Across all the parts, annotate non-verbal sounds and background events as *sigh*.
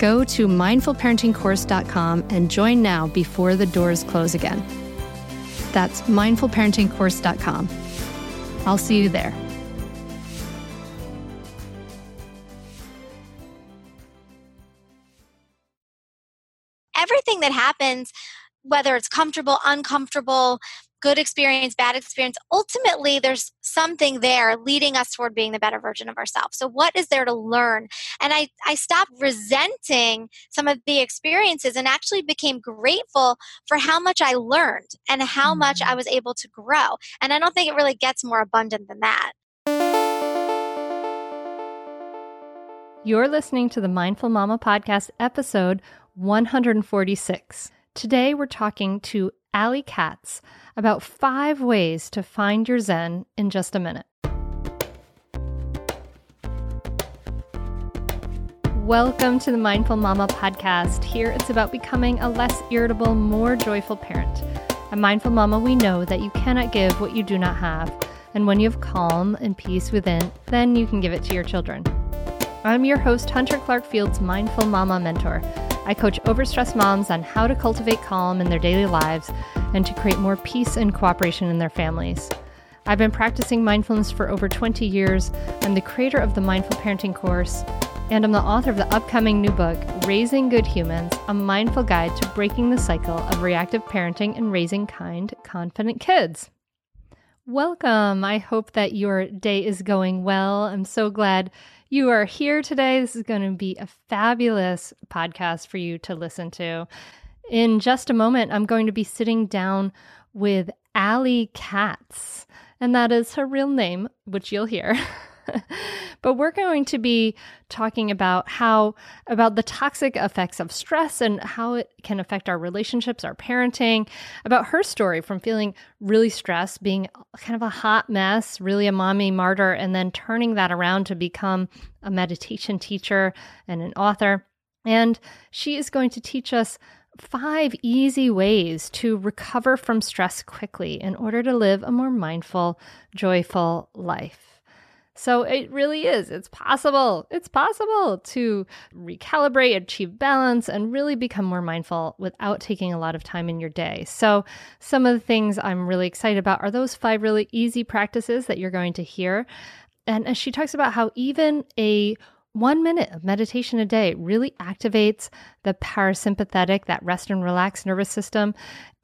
Go to mindfulparentingcourse.com and join now before the doors close again. That's mindfulparentingcourse.com. I'll see you there. Everything that happens, whether it's comfortable, uncomfortable, good experience, bad experience, ultimately there's something there leading us toward being the better version of ourselves. So what is there to learn? And I, I stopped resenting some of the experiences and actually became grateful for how much I learned and how much I mm. was able to grow. And I don't think it really gets more abundant than that. You're listening to the Mindful Mama podcast episode 146. Today we're talking to Ali Katz about five ways to find your Zen in just a minute. Welcome to the Mindful Mama podcast. Here it's about becoming a less irritable, more joyful parent. At Mindful Mama, we know that you cannot give what you do not have. And when you have calm and peace within, then you can give it to your children. I'm your host, Hunter Clarke-Fields, Mindful Mama Mentor. I coach overstressed moms on how to cultivate calm in their daily lives and to create more peace and cooperation in their families. I've been practicing mindfulness for over 20 years. I'm the creator of the Mindful Parenting course, and I'm the author of the upcoming new book, Raising Good Humans A Mindful Guide to Breaking the Cycle of Reactive Parenting and Raising Kind, Confident Kids. Welcome. I hope that your day is going well. I'm so glad you are here today. This is going to be a fabulous podcast for you to listen to. In just a moment, I'm going to be sitting down with Ali Katz, and that is her real name, which you'll hear. *laughs* *laughs* but we're going to be talking about how about the toxic effects of stress and how it can affect our relationships, our parenting, about her story from feeling really stressed, being kind of a hot mess, really a mommy martyr, and then turning that around to become a meditation teacher and an author. And she is going to teach us five easy ways to recover from stress quickly in order to live a more mindful, joyful life. So it really is. It's possible. It's possible to recalibrate, achieve balance, and really become more mindful without taking a lot of time in your day. So, some of the things I'm really excited about are those five really easy practices that you're going to hear. And as she talks about how even a one minute of meditation a day really activates the parasympathetic, that rest and relax nervous system.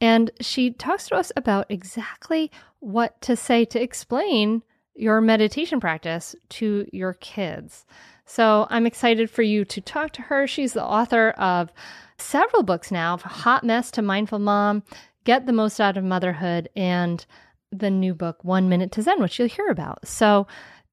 And she talks to us about exactly what to say to explain your meditation practice to your kids. So I'm excited for you to talk to her. She's the author of several books now Hot Mess to Mindful Mom, Get the Most Out of Motherhood, and the new book, One Minute to Zen, which you'll hear about. So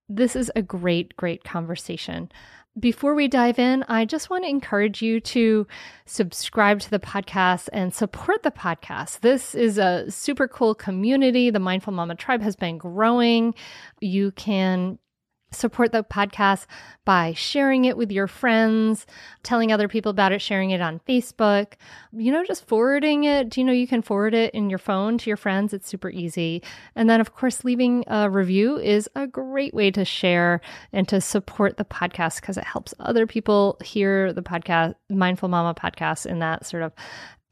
this is a great, great conversation. Before we dive in, I just want to encourage you to subscribe to the podcast and support the podcast. This is a super cool community. The Mindful Mama Tribe has been growing. You can support the podcast by sharing it with your friends, telling other people about it, sharing it on Facebook, you know, just forwarding it. You know, you can forward it in your phone to your friends. It's super easy. And then, of course, leaving a review is a great way to share and to support the podcast because it helps other people hear the podcast, Mindful Mama podcast, in that sort of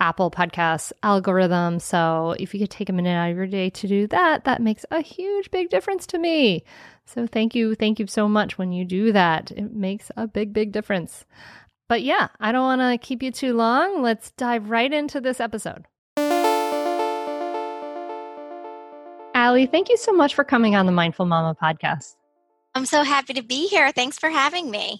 Apple Podcasts algorithm. So if you could take a minute out of your day to do that, that makes a huge, big difference to me. So thank you. Thank you so much when you do that. It makes a big, big difference. But yeah, I don't want to keep you too long. Let's dive right into this episode. Ali, thank you so much for coming on the Mindful Mama podcast. I'm so happy to be here. Thanks for having me.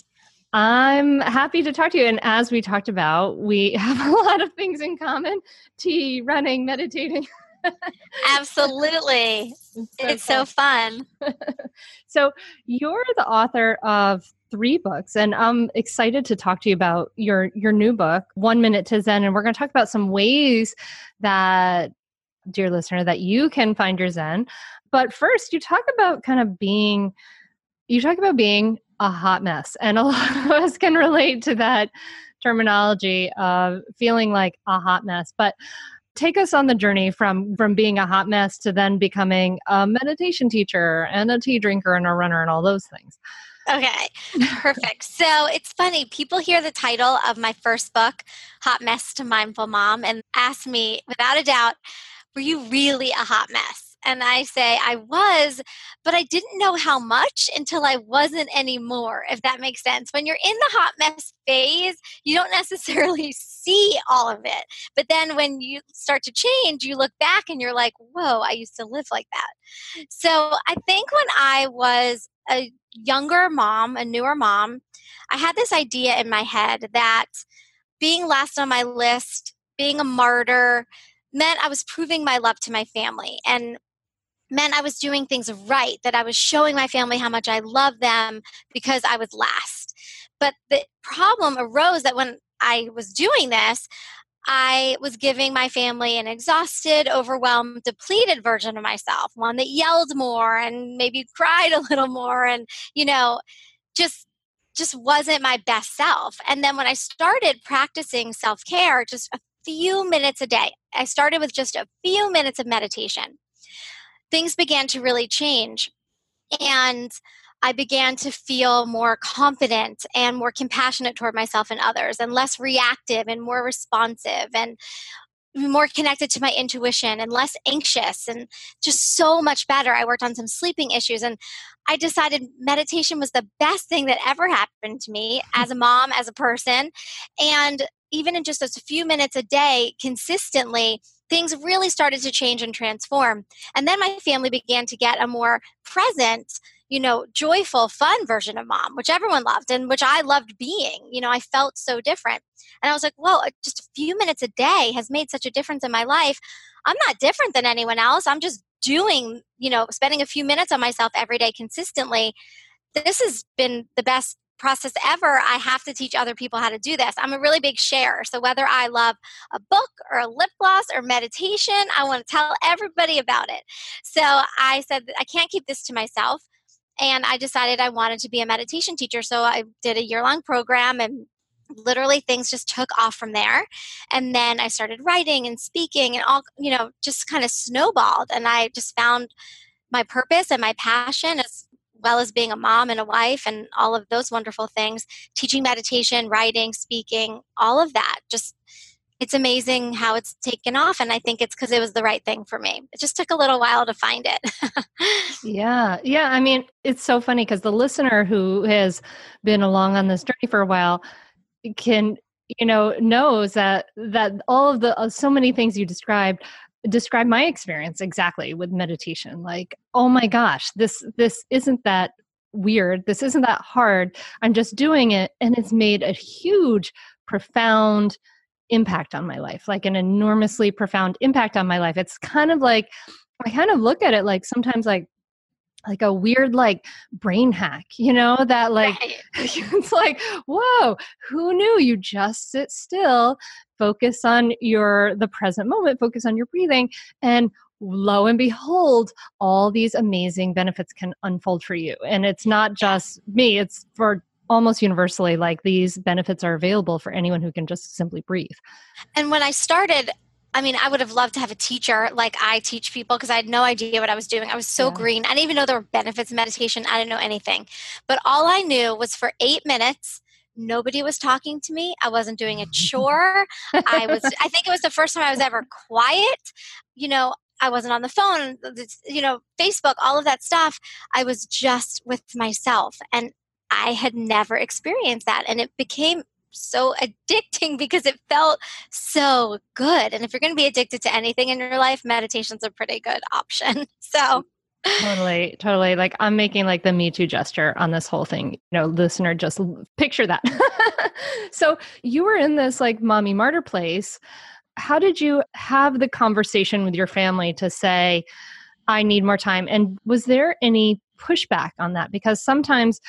I'm happy to talk to you. And as we talked about, we *laughs* have a lot of things in common tea, running, meditating. Absolutely. *laughs* It's so, it's fun. so fun. *laughs* so, you're the author of three books and I'm excited to talk to you about your your new book 1 minute to zen and we're going to talk about some ways that dear listener that you can find your zen. But first, you talk about kind of being you talk about being a hot mess. And a *laughs* lot of us can relate to that terminology of feeling like a hot mess. But take us on the journey from from being a hot mess to then becoming a meditation teacher and a tea drinker and a runner and all those things. Okay, perfect. so it's funny, people hear the title of my first book, Hot Mess to Mindful Mom, and ask me without a doubt, were you really a hot mess? And I say, I was, but I didn't know how much until I wasn't anymore, if that makes sense. When you're in the hot mess phase, you don't *laughs* necessarily see all of it. But then when you start to change, you look back and you're like, whoa, I used to live like that. So I think when I was a younger mom, a newer mom, I had this idea in my head that being last on my list, being a martyr, meant I was proving my love to my family. And meant I was doing things right, that I was showing my family how much I love them because I was last. But the problem arose that when I was doing this, I was giving my family an exhausted, overwhelmed, depleted version of myself, one that yelled more and maybe *laughs* cried a little more and, you know, just just wasn't my best self. And then when I started practicing self-care, just a few minutes a day, I started with just a few minutes of meditation things began to really change. And I began to feel more confident and more compassionate toward myself and others, and less reactive and more responsive and more connected to my intuition and less anxious and just so much better. I worked on some sleeping issues and I decided meditation was the best thing that ever happened to me as a mom, as a person. And even in just a few minutes a day, consistently, things really started to change and transform. And then my family began to get a more present, you know, joyful, fun version of mom, which everyone loved and which I loved being. You know, I felt so different. And I was like, well, just a few minutes a day has made such a difference in my life. I'm not different than anyone else. I'm just doing, you know, spending a few minutes on myself every day consistently. This has been the best process ever, I have to teach other people how to do this. I'm a really big sharer. So whether I love a book or a lip gloss or meditation, I want to tell everybody about it. So I said, I can't keep this to myself. And I decided I wanted to be a meditation teacher. So I did a year long program and literally things just took off from there and then i started writing and speaking and all you know just kind of snowballed and i just found my purpose and my passion as well as being a mom and a wife and all of those wonderful things, teaching meditation, writing, speaking, all of that. Just it's amazing how it's taken off and i think it's because it was the right thing for me it just took a little while to find it *laughs* yeah yeah i mean it's so funny because the listener who has been along on this journey for a while can you know knows that that all of the uh, so many things you described describe my experience exactly with meditation like oh my gosh this this isn't that weird this isn't that hard i'm just doing it and it's made a huge profound impact on my life like an enormously profound impact on my life it's kind of like i kind of look at it like sometimes like like a weird like brain hack you know that like right. *laughs* it's like whoa who knew you just sit still focus on your the present moment focus on your breathing and lo and behold all these amazing benefits can unfold for you and it's not just me it's for almost universally like these benefits are available for anyone who can just simply breathe and when i started I mean, I would have loved to have a teacher like I teach people because I had no idea what I was doing. I was so yeah. green. I didn't even know there were benefits of meditation. I didn't know anything. But all I knew was for eight minutes, nobody was talking to me. I wasn't doing a *laughs* chore. I was, I think it was the first time I was ever quiet. You know, I wasn't on the phone, you know, Facebook, all of that stuff. I was just with myself. And I had never experienced that. And it became so addicting *laughs* because it felt so good. And if you're going to be addicted to anything in your life, meditation's a pretty good option. *laughs* So totally totally like i'm making like the me too gesture on this whole thing you know listener just picture that. *laughs* So you were in this like mommy martyr place. How did you have the conversation with your family to say i need more time and was there any pushback on that? Because sometimes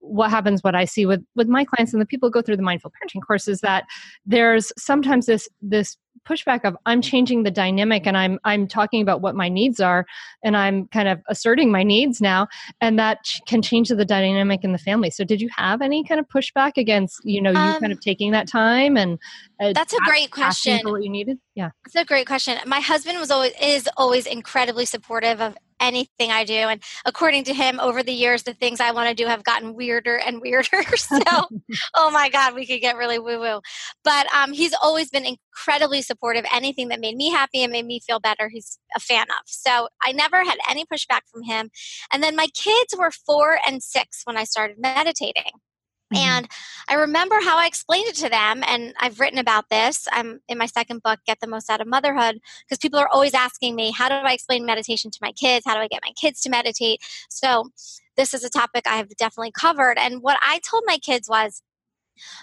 what happens what i see with with my clients and the people who go through the mindful parenting course is that there's sometimes this this pushback of i'm changing the dynamic and i'm i'm talking about what my needs are and i'm kind of asserting my needs now and that can change the dynamic in the family. So did you have any kind of pushback against you know you um, kind of taking that time and uh, that's a great question. what you needed? Yeah. It's a great question. My husband was always is always incredibly supportive of anything I do. And according to him, over the years, the things I want to do have gotten weirder and weirder. *laughs* so, oh my God, we could get really woo woo. But um, he's always been incredibly supportive. Anything that made me happy and made me feel better, he's a fan of. So I never had any pushback from him. And then my kids were four and six when I started meditating. Mm-hmm. And I remember how I explained it to them, and I've written about this. I'm in my second book, Get the Most Out of Motherhood, because people are always asking me, How do I explain meditation to my kids? How do I get my kids to meditate? So, this is a topic I have definitely covered. And what I told my kids was,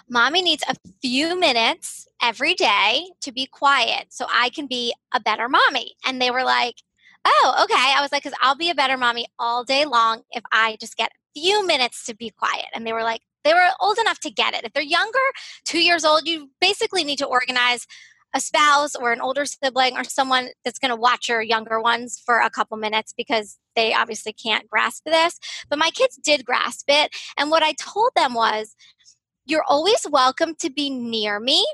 Mommy needs a few minutes every day to be quiet so I can be a better mommy. And they were like, Oh, okay. I was like, Because I'll be a better mommy all day long if I just get a few minutes to be quiet. And they were like, they were old enough to get it. If they're younger, two years old, you basically need to organize a spouse or an older sibling or someone that's going to watch your younger ones for a couple minutes because they obviously can't grasp this. But my kids did grasp it. And what I told them was, you're always welcome to be near me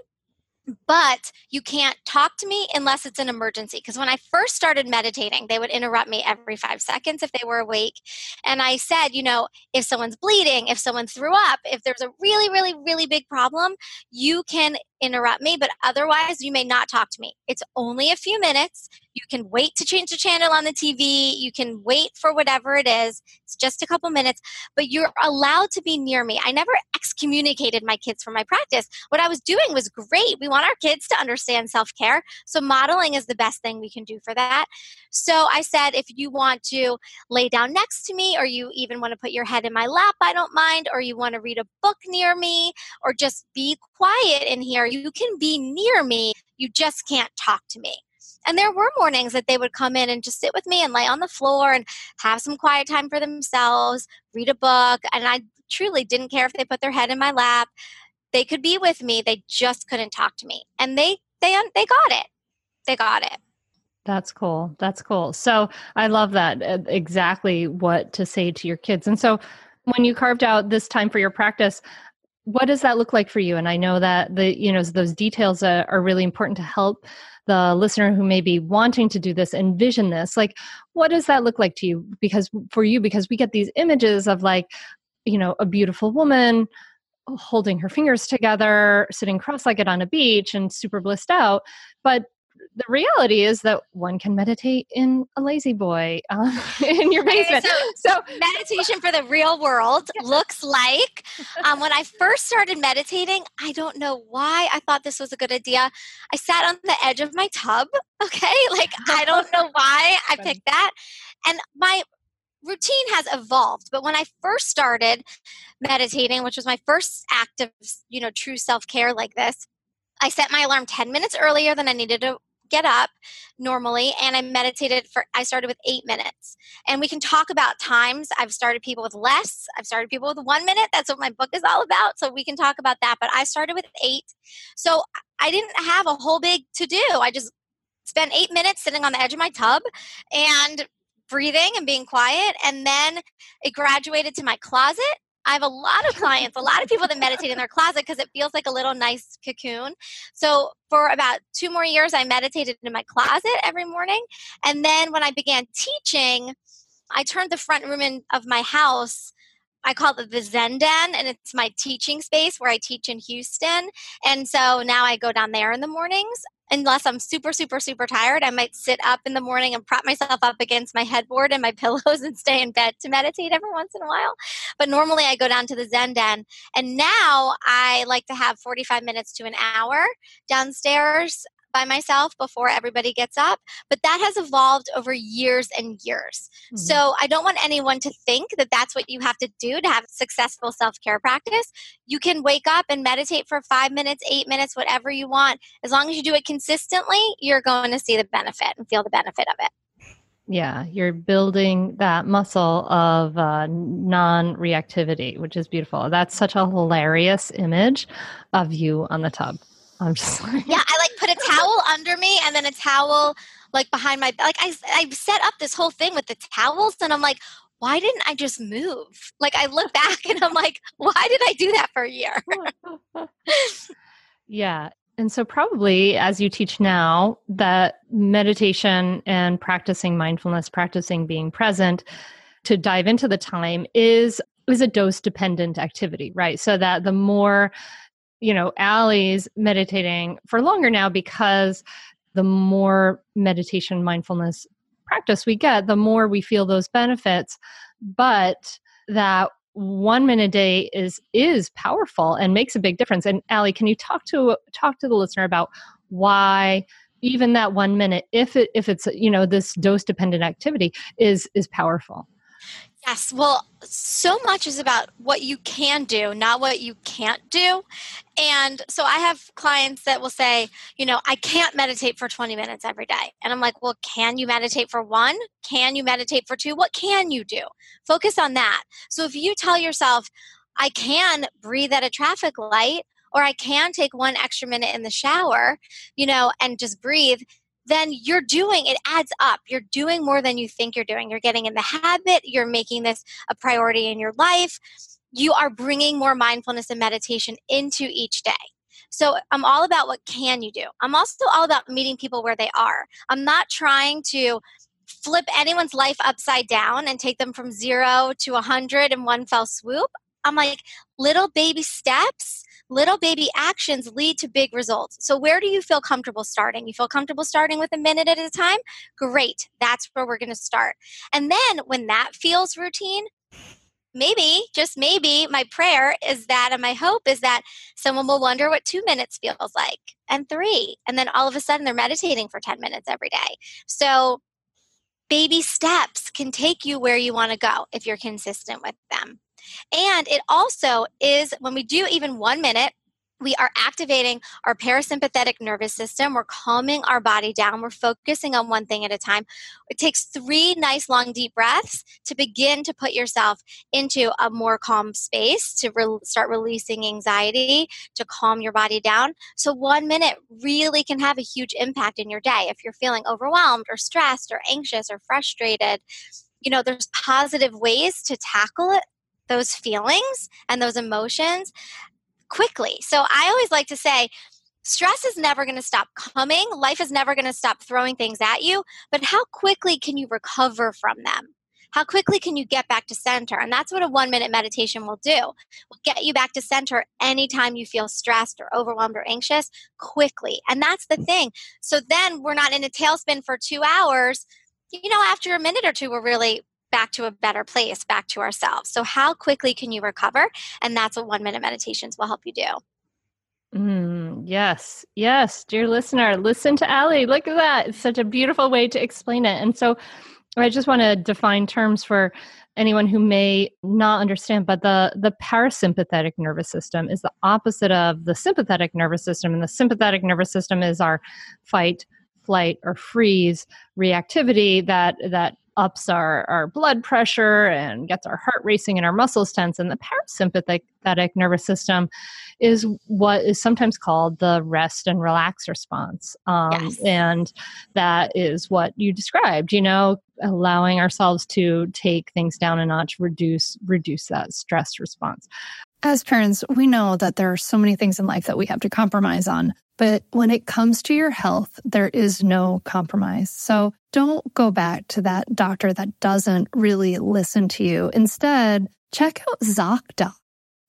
but you can't talk to me unless it's an emergency. Because when I first started meditating, they would interrupt me every five seconds if they were awake. And I said, you know, if someone's bleeding, if someone threw up, if there's a really, really, really big problem, you can interrupt me, but otherwise, you may not talk to me. It's only a few minutes. You can wait to change the channel on the TV. You can wait for whatever it is. It's just a couple minutes, but you're allowed to be near me. I never excommunicated my kids from my practice. What I was doing was great. We want our kids to understand self care. So, modeling is the best thing we can do for that. So, I said, if you want to lay down next to me, or you even want to put your head in my lap, I don't mind, or you want to read a book near me, or just be quiet in here, you can be near me. You just can't talk to me. And there were mornings that they would come in and just sit with me and lay on the floor and have some quiet time for themselves, read a book. And I truly didn't care if they put their head in my lap. They could be with me, they just couldn't talk to me. And they they they got it. They got it. That's cool. That's cool. So I love that uh, exactly what to say to your kids. And so when you carved out this time for your practice, what does that look like for you? And i know that the you know those details are, are really important to help the listener who may be wanting to do this envision this. Like what does that look like to you? Because for you because we get these images of like you know a beautiful woman holding her fingers together sitting cross-legged on a beach and super blissed out. But the reality is that one can meditate in a La-Z-Boy um, *laughs* in your basement. Okay, so, so, meditation for the real world *laughs* yeah. looks like um, when I first started meditating, I don't know why I thought this was a good idea. I sat on the edge of my tub. *laughs* Okay, like I don't know why I picked that, and my routine has evolved but when i first started meditating which was my first act of you know true self-care like this i set my alarm 10 minutes earlier than i needed to get up normally and I meditated for, I started with eight minutes. And we can talk about times. I've started people with less, I've started people with one minute. That's what my book is all about. So we can talk about that. But I started with eight. So I didn't have a whole big to do. I just spent eight minutes sitting on the edge of my tub and breathing and being quiet. And then it graduated to my closet I have a lot of clients, a lot of people that meditate in their closet because it feels like a little nice cocoon. So for about two more years, I meditated in my closet every morning. And then when I began teaching, I turned the front room in, of my house I call it the Zen Den, and it's my teaching space where I teach in Houston. And so now I go down there in the mornings unless I'm super, super, super tired, I might sit up in the morning and prop myself up against my headboard and my *laughs* pillows and stay in bed to meditate every once in a while. But normally I go down to the Zen Den. And now I like to have 45 minutes to an hour downstairs by myself before everybody gets up. But that has evolved over years and years. Mm-hmm. So I don't want anyone to think that that's what you have to do to have successful self care practice. You can wake up and meditate for five minutes, eight minutes, whatever you want. As long as you do it consistently, you're going to see the benefit and feel the benefit of it. Yeah, you're building that muscle of uh, non reactivity, which is beautiful. That's such a hilarious image of you on the tub. I'm just *laughs* like, yeah, I like put a towel under me and then a towel like behind my like I I set up this whole thing with the towels and I'm like, why didn't I just move? Like I look back and I'm like, why did I do that for a year? *laughs* yeah. And so probably as you teach now that meditation and practicing mindfulness, practicing being present to dive into the time is is a dose dependent activity, right? So that the more you know, Ali's meditating for longer now because the more meditation mindfulness practice we get, the more we feel those benefits. But that one minute a day is is powerful and makes a big difference. And Allie, can you talk to talk to the listener about why even that one minute, if it if it's you know this dose dependent activity, is is powerful? Yes. Well, so much is about what you can do, not what you can't do. And so I have clients that will say, you know, I can't meditate for 20 minutes every day. And I'm like, well, can you meditate for one? Can you meditate for two? What can you do? Focus on that. So if you tell yourself, I can breathe at a traffic light, or I can take one extra minute in the shower, you know, and just breathe then you're doing it adds up. You're doing more than you think you're doing. You're getting in the habit, you're making this a priority in your life. You are bringing more mindfulness and meditation into each day. So I'm all about what can you do. I'm also all about meeting people where they are. I'm not trying to flip anyone's life upside down and take them from 0 to a 100 in one fell swoop. I'm like little baby steps little baby actions lead to big results. So, where do you feel comfortable starting? You feel comfortable starting with a minute at a time? Great. That's where we're going to start. And then, when that feels routine, maybe, just maybe, my prayer is that, and my hope is that someone will wonder what two minutes feels like, and three. And then all of a sudden, they're meditating for 10 minutes every day. So, baby steps can take you where you want to go if you're consistent with them. And it also is when we do even one minute, we are activating our parasympathetic nervous system. We're calming our body down. We're focusing on one thing at a time. It takes three nice, long, deep breaths to begin to put yourself into a more calm space, to re- start releasing anxiety, to calm your body down. So, one minute really can have a huge impact in your day. If you're feeling overwhelmed or stressed or anxious or frustrated, you know, there's positive ways to tackle it those feelings and those emotions quickly. So I always like to say, stress is never going to stop coming. Life is never going to stop throwing things at you. But how quickly can you recover from them? How quickly can you get back to center? And that's what a one minute meditation will do. Will get you back to center anytime you feel stressed or overwhelmed or anxious quickly. And that's the thing. So then we're not in a tailspin for two hours. You know, after a minute or two, we're really back to a better place, back to ourselves. So, how quickly can you recover? And that's what one minute meditations will help you do. Mm, yes, yes, dear listener, listen to Ali. Look at that. It's such a beautiful way to explain it. And so, I just want to define terms for anyone who may not understand but the the parasympathetic nervous system is the opposite of the sympathetic nervous system and the sympathetic nervous system is our fight flight, or freeze reactivity that that ups our, our blood pressure and gets our heart racing and our muscles tense. And the parasympathetic nervous system is what is sometimes called the rest and relax response. Um, yes. And that is what you described, you know, allowing ourselves to take things down a notch, reduce, reduce that stress response. As parents, we know that there are so many things in life that we have to compromise on. But when it comes to your health, there is no compromise. So don't go back to that doctor that doesn't really listen to you. Instead, check out ZocDoc.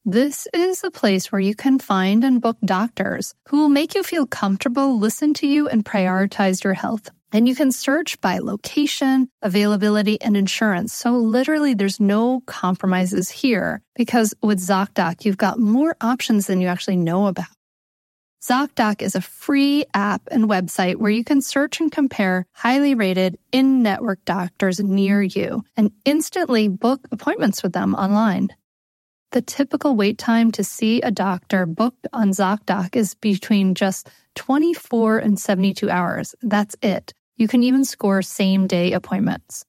This is a place where you can find and book doctors who will make you feel comfortable, listen to you, and prioritize your health. And you can search by location, availability, and insurance. So literally there's no compromises here because with ZocDoc, you've got more options than you actually know about. ZocDoc is a free app and website where you can search and compare highly rated in-network doctors near you and instantly book appointments with them online. The typical wait time to see a doctor booked on ZocDoc is between just 24 and 72 hours. That's it. You can even score same day appointments.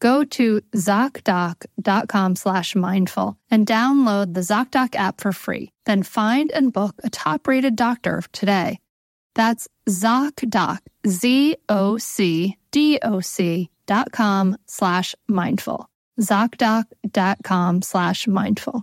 Go to ZocDoc.com slash mindful and download the ZocDoc app for free. Then find and book a top rated doctor today. That's ZocDoc, Z O C D O C dot com slash mindful. ZocDoc.com slash mindful.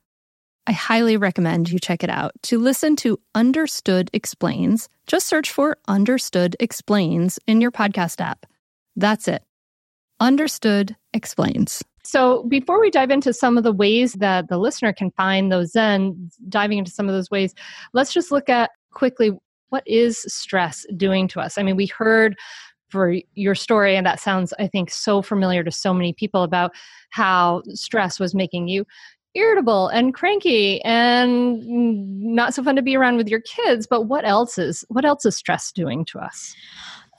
I highly recommend you check it out. To listen to Understood Explains, just search for Understood Explains in your podcast app. That's it. Understood Explains. So, before we dive into some of the ways that the listener can find those Zen, diving into some of those ways, let's just look at quickly what is stress doing to us? I mean, we heard for your story, and that sounds, I think, so familiar to so many people about how stress was making you irritable and cranky and not so fun to be around with your kids. But what else is what else is stress doing to us?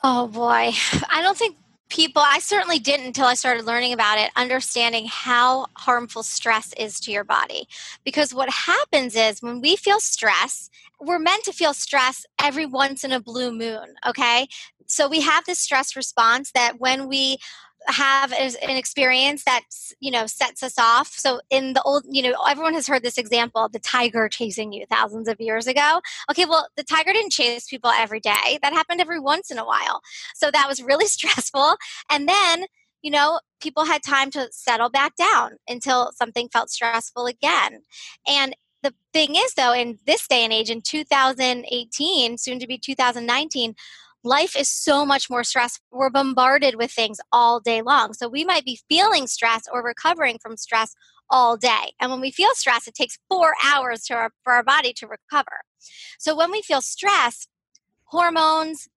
Oh boy. I don't think people i certainly didn't until i started learning about it understanding how harmful stress is to your body. Because what happens is when we feel stress we're meant to feel stress every once in a blue moon okay? So we have this stress response that when we have an experience that you know sets us off. So in the old you know everyone has heard this example the tiger chasing you thousands of years ago. Okay well the tiger didn't chase people every day. That happened every once in a while. So that was really *laughs* stressful. And then you know people had time to settle back down until something felt stressful again. And the thing is though in this day and age in 2018 soon to be 2019 life is so much more stressful. We're bombarded with things all day long. So we might be feeling stress or recovering from stress all day. And when we feel stress, it takes four hours our, for our body to recover. So when we feel stress, hormones,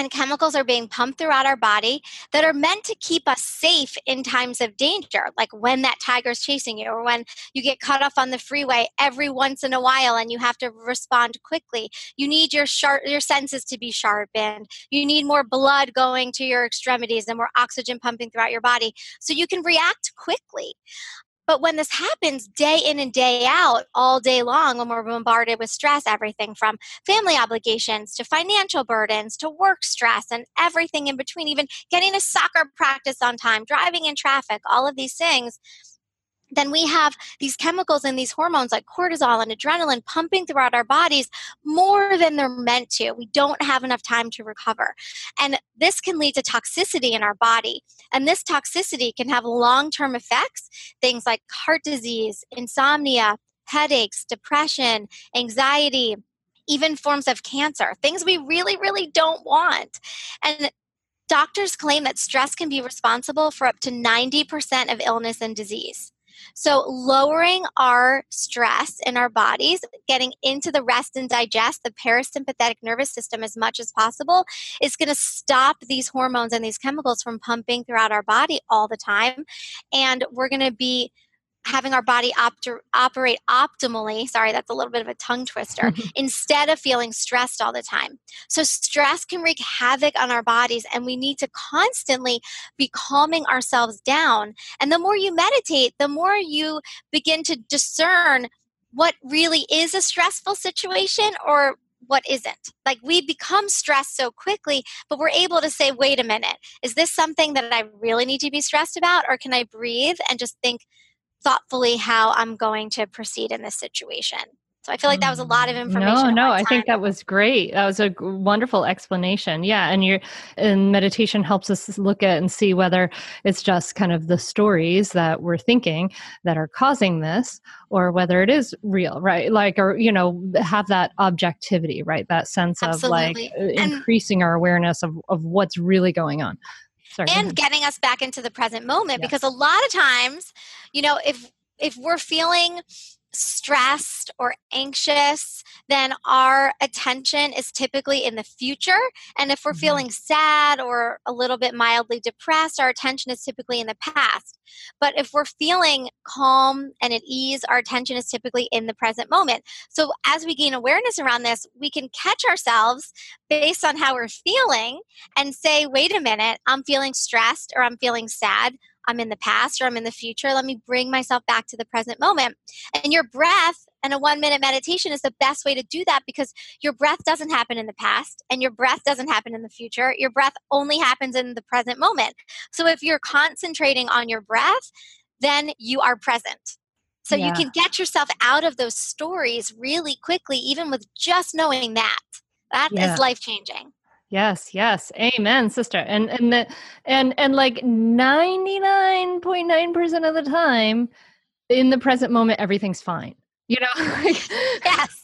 and chemicals are being pumped throughout our body that are meant to keep us safe in times of danger, like when that tiger is chasing you, or when you get cut off on the freeway every once in a while and you have to respond quickly. You need your sharp, your senses to be sharpened. You need more blood going to your extremities and more oxygen pumping throughout your body so you can react quickly. But when this happens day in and day out, all day long, when we're bombarded with stress, everything from family obligations to financial burdens to work stress and everything in between, even getting a soccer practice on time, driving in traffic, all of these things, then we have these chemicals and these hormones like cortisol and adrenaline pumping throughout our bodies more than they're meant to. We don't have enough time to recover. And this can lead to toxicity in our body. And this toxicity can have long term effects, things like heart disease, insomnia, headaches, depression, anxiety. Even forms of cancer, things we really, really don't want. And doctors claim that stress can be responsible for up to 90% of illness and disease. So, lowering our stress in our bodies, getting into the rest and digest, the parasympathetic nervous system as much as possible, is going to stop these hormones and these chemicals from pumping throughout our body all the time. And we're going to be having our body opt- operate optimally sorry that's a little bit of a tongue twister mm-hmm. instead of feeling stressed all the time so stress can wreak havoc on our bodies and we need to constantly be calming ourselves down and the more you meditate the more you begin to discern what really is a stressful situation or what isn't. Like we become stressed so quickly, but we're able to say, wait a minute, is this something that I really need to be stressed about? Or can I breathe and just think, thoughtfully how I'm going to proceed in this situation. So I feel like that was a lot of mm, information. No, no, I think that was great. That was a wonderful explanation. Yeah, and your and meditation helps us look at and see whether it's just kind of the stories that we're thinking that are causing this, or whether it is real, right? Like, or you know, have that objectivity, right? That sense Absolutely. of like and, increasing our awareness of of what's really going on. Sorry, and getting us back into the present moment yes. because a lot of times you know if if we're feeling stressed or anxious, then our attention is typically in the future. And if we're mm-hmm. feeling sad or a little bit mildly depressed, our attention is typically in the past. But if we're feeling calm and at ease, our attention is typically in the present moment. So as we gain awareness around this, we can catch ourselves based on how we're feeling and say, wait a minute, I'm feeling stressed or I'm feeling sad. I'm in the past or I'm in the future. Let me bring myself back to the present moment. And your breath and a one minute meditation is the best way to do that because your breath doesn't happen in the past and your breath doesn't happen in the future. Your breath only happens in the present moment. So if you're concentrating on your breath, then you are present. So yeah. you can get yourself out of those stories really quickly, even with just knowing that. That yeah. is life changing. Yes, yes. Amen, sister. And and the and and like 99.9% of the time in the present moment everything's fine. You know? *laughs* yes.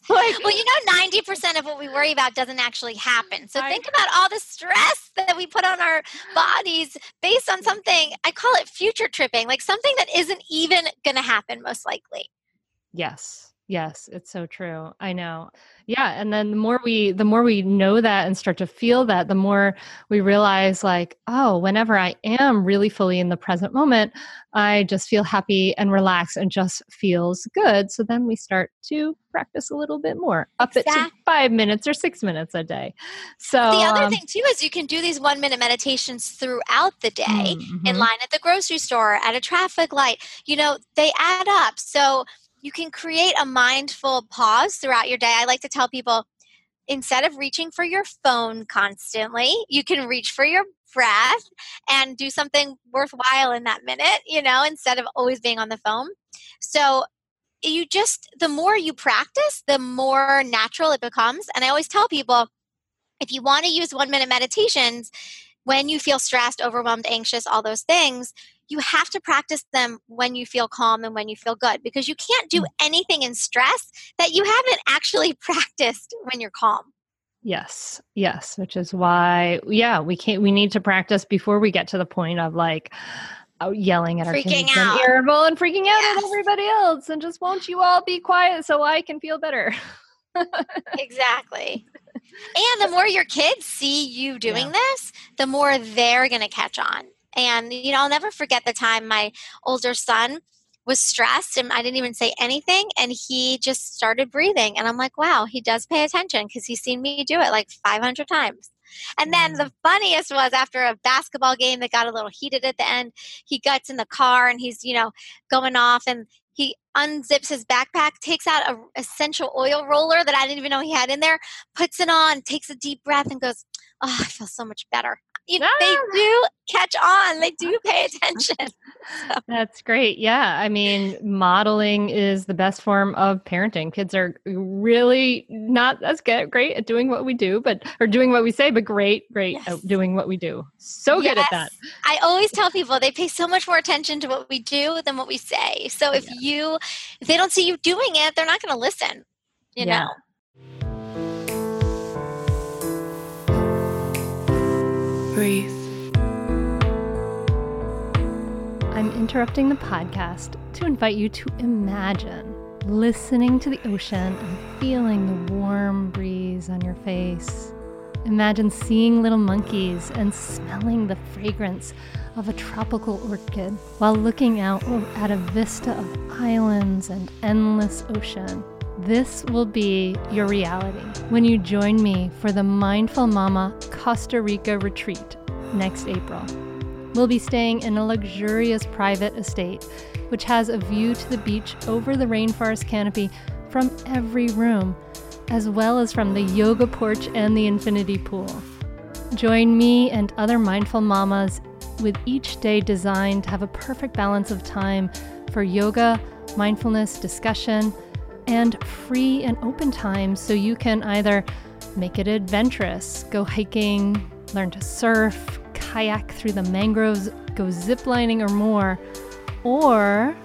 Like, well, you know 90% of what we worry about doesn't actually happen. So I, think about all the stress that we put on our bodies based on something I call it future tripping, like something that isn't even going to happen most likely. Yes. Yes, it's so true. I know. Yeah, and then the more we the more we know that and start to feel that, the more we realize like, oh, whenever I am really fully in the present moment, I just feel happy and relaxed and just feels good. So then we start to practice a little bit more, up exactly. it to 5 minutes or 6 minutes a day. So The other um, thing too is you can do these 1 minute meditations throughout the day mm-hmm. in line at the grocery store, at a traffic light. You know, they add up. So you can create a mindful pause throughout your day. I like to tell people instead of reaching for your phone constantly, you can reach for your breath and do something worthwhile in that minute, you know, instead of always being on the phone. So you just, the more you practice, the more natural it becomes. And I always tell people if you want to use one minute meditations, when you feel stressed, overwhelmed, anxious, all those things, you have to practice them when you feel calm and when you feel good because you can't do mm. anything in stress that you haven't *laughs* actually practiced when you're calm. Yes, yes, which is why, yeah, we can't, we need to practice before we get to the point of like, yelling at freaking our kids out. and irritable and freaking out yes. at everybody else and just won't you all be quiet so I can feel better. *laughs* exactly. And the more your kids see you doing yeah. this, the more they're going to catch on. And, you know, I'll never forget the time my older son was stressed and I didn't even say anything. And he just started breathing. And I'm like, wow, he does pay attention because he's seen me do it like 500 times. And then mm. the funniest was after a basketball game that got a little heated at the end, he gets in the car and he's, you know, going off and he unzips his backpack, takes out a essential oil roller that I didn't even know he had in there, puts it on, takes a deep breath, and goes, "Oh, I feel so much better." You know, ah. They do catch on. They do pay *laughs* attention. *laughs* So. That's great. Yeah, I mean, modeling is the best form of parenting. Kids are really not as good, great at doing what we do, but or doing what we say, but great, great yes. at doing what we do. So yes. good at that. I always tell people they pay so much more attention to what we do than what we say. So if yeah. you if they don't see you doing it, they're not going to listen. You yeah. know. Breathe. I'm interrupting the podcast to invite you to imagine listening to the ocean and feeling the warm breeze on your face. Imagine seeing little monkeys and smelling the fragrance of a tropical orchid while looking out at a vista of islands and endless ocean. This will be your reality when you join me for the Mindful Mama Costa Rica retreat next April. We'll be staying in a luxurious private estate, which has a view to the beach over the rainforest canopy from every room, as well as from the yoga porch and the infinity pool. Join me and other mindful mamas with each day designed to have a perfect balance of time for yoga, mindfulness, discussion, and free and open time so you can either make it adventurous, go hiking, learn to surf, kayak through the mangroves, go ziplining or more, or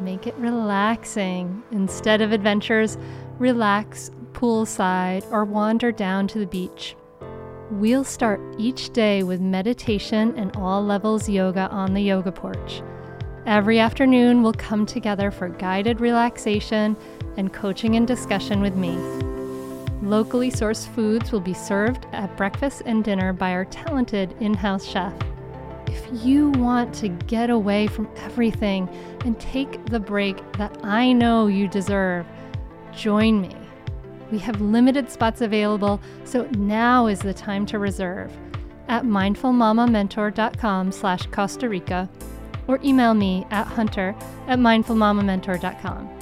make it relaxing. Instead of adventures, relax poolside or wander down to the beach. We'll start each day with meditation and all levels yoga on the yoga porch. Every afternoon, we'll come together for guided relaxation and coaching and discussion with me. Locally sourced foods will be served at breakfast and dinner by our talented in house chef. If you want to get away from everything and take the break that I know you deserve, join me. We have limited spots available, so now is the time to reserve at mindfulmamamentor.com slash Costa Rica or email me at hunter at mindfulmamamentor.com.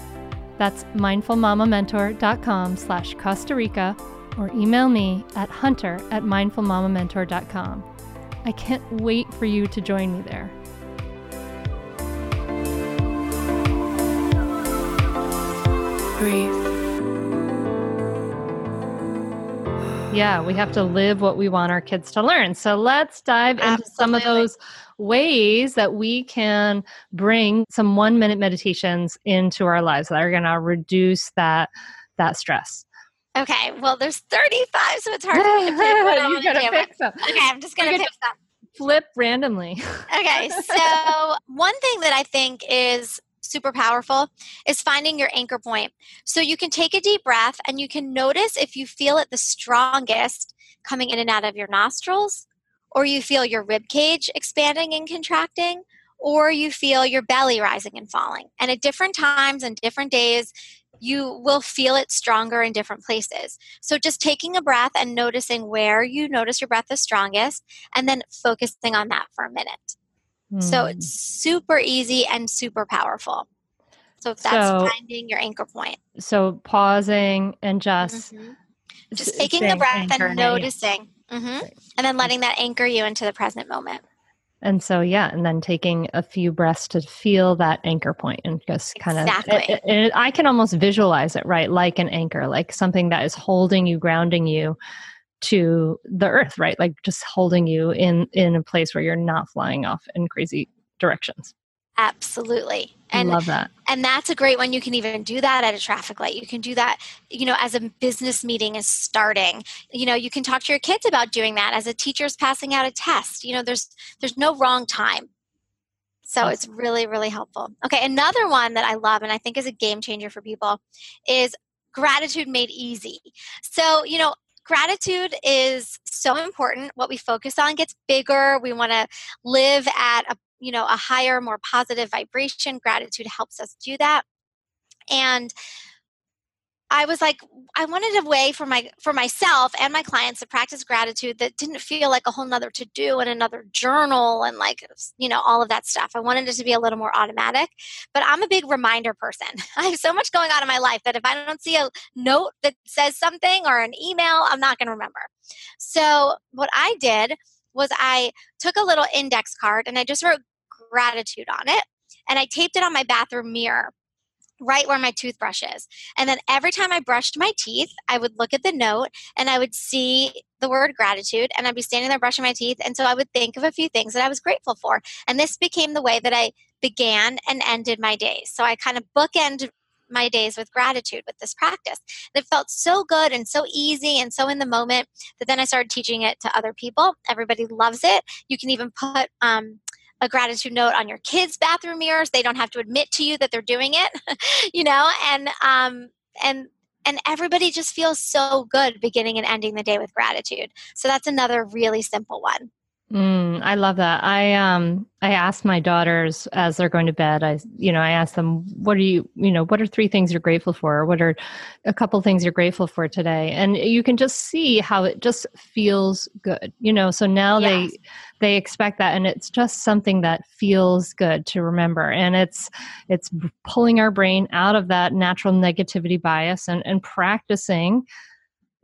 That's mindfulmamamentor.com slash Costa Rica or email me at hunter at mindfulmamamentor.com. I can't wait for you to join me there. Breathe. Yeah, we have to live what we want our kids to learn. So let's dive Absolutely. into some of those ways that we can bring some one minute meditations into our lives that are going to reduce that that stress. Okay, well, there's 35, so it's hard to *laughs* pick what I want to. Pick some. Okay, I'm just going to pick some. Flip randomly. *laughs* okay, so one thing that I think is super powerful is finding your anchor point. So you can take a deep breath and you can notice if you feel it the strongest coming in and out of your nostrils or you feel your rib cage expanding and contracting, or you feel your belly rising and falling. And at different times and different days, you will feel it stronger in different places. So just taking a breath and noticing where you notice your breath is strongest, and then focusing on that for a minute. Mm. So it's hmm. super easy and super powerful. So that's so, finding your anchor point. So pausing and just mm-hmm. just taking a breath and noticing. Mm-hmm. And then letting that anchor you into the present moment. And so, yeah, and then taking a few breaths to feel that anchor point and just kind exactly. of, it, it, I can almost visualize it, right? Like an anchor, like something that is holding you, grounding you to the earth, right? Like just holding you in, in a place where you're not flying off in crazy directions. Absolutely. And love that. And that's a great one. You can even do that at a traffic light. You can do that, you know, as a business meeting is starting. You know, you can talk to your kids about doing that as a teacher's passing out a test. You know, there's there's no wrong time. So it's really, really helpful. Okay, another one that I love and I think is a game changer for people is gratitude made easy. So, you know, gratitude is so important. What we focus on gets bigger. We want to live at a you know a higher more positive vibration gratitude helps us do that and I was like, I wanted a way for my for myself and my clients to practice gratitude that didn't feel like a whole nother to do and another journal and like you know all of that stuff. I wanted it to be a little more automatic. But I'm a big reminder person. *laughs* I have so much going on in my life that if I don't see a note that says something or an email, I'm not going to remember. So what I did was I took a little index card and I just wrote gratitude on it and I taped it on my bathroom mirror right where my toothbrush is. And then every time I brushed my teeth, I would look at the note and I would see the word gratitude and I'd be standing there brushing my teeth. And so I would think of a few things that I was grateful for. And this became the way that I began and ended my days. So I kind of bookend my days with gratitude with this practice. And it felt so good and so easy and so in the moment that then I started teaching it to other people. Everybody loves it. You can even put um, a gratitude note on your kids' bathroom mirrors. They don't have to admit to you that they're doing it, *laughs* you know, and um, and and everybody just feels so good beginning and ending the day with gratitude. So that's another really simple one. Mm, I love that. I um I ask my daughters as they're going to bed. I you know I ask them what are you you know what are three things you're grateful for? What are a couple things you're grateful for today? And you can just see how it just feels good. You know, so now yes. they they expect that, and it's just something that feels good to remember. And it's it's pulling our brain out of that natural negativity bias and and practicing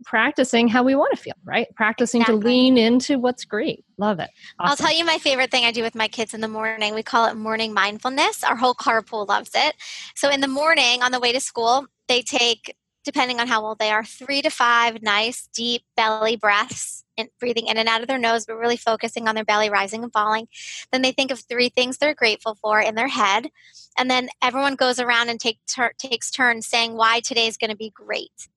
practicing how we want to feel, right? Practicing exactly. to lean into what's great. Love it. Awesome. I'll tell you my favorite thing I do with my kids in the morning. We call it morning mindfulness. Our whole carpool loves it. So in the morning on the way to school, they take, depending on how old they are, three to five nice, deep belly breaths. And breathing in and out of their nose, but really focusing on their belly rising and falling. Then they think of three things they're grateful for in their head. And then everyone goes around and take ter- takes turns saying why today is going to be great.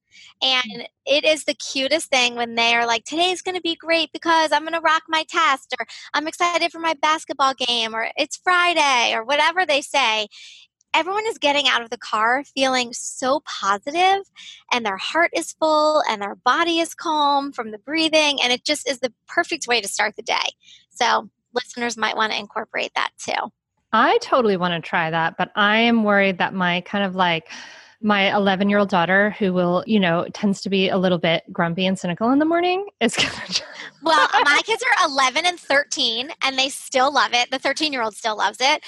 And mm. it is the cutest thing when they are like, today's going to be great because I'm going to rock my test, or I'm excited for my basketball game, or it's Friday, or whatever they say. Everyone is getting out of the car feeling so positive, and their heart is full, and their body is calm from the breathing, and it just is the perfect way to start the day. So, listeners might want to incorporate that too. I totally want to try that, but I am worried that my kind of like, my 11 year old daughter who will you know tends to be a little bit grumpy and cynical in the morning *laughs* is gonna well my kids are 11 and 13 and they still love it the 13 year old still loves it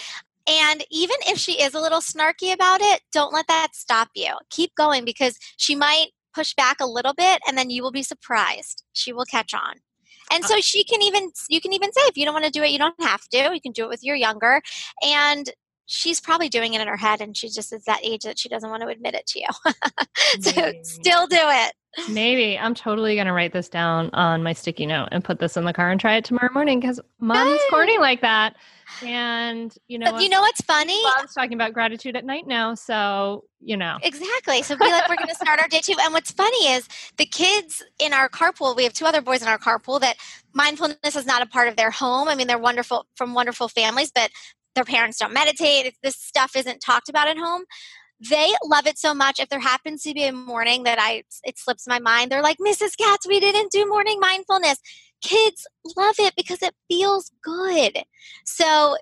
and even if she is a little snarky about it don't let that stop you. Keep going because she might push back a little bit and then you will be surprised. She will catch on. And uh so she can even you can even say if you don't want to do it you don't have to. You can do it with your younger. And she's probably doing it in her head and she just is that age that she doesn't want to admit it to you. *laughs* so still do it. Maybe I'm totally going to write this down on my sticky note and put this in the car and try it tomorrow morning because mom's corny like that. And you know, you know what's funny? Mom's talking about gratitude at night now, so you know exactly. So be like, we're going to start our day too. And what's funny is the kids in our carpool. We have two other boys in our carpool that mindfulness is not a part of their home. I mean, they're wonderful from wonderful families, but their parents don't meditate, this stuff isn't talked about at home, they love it so much. If there happens to be a morning that I it slips my mind, they're like, Mrs. Katz, we didn't do morning mindfulness. Kids love it because it feels good. So,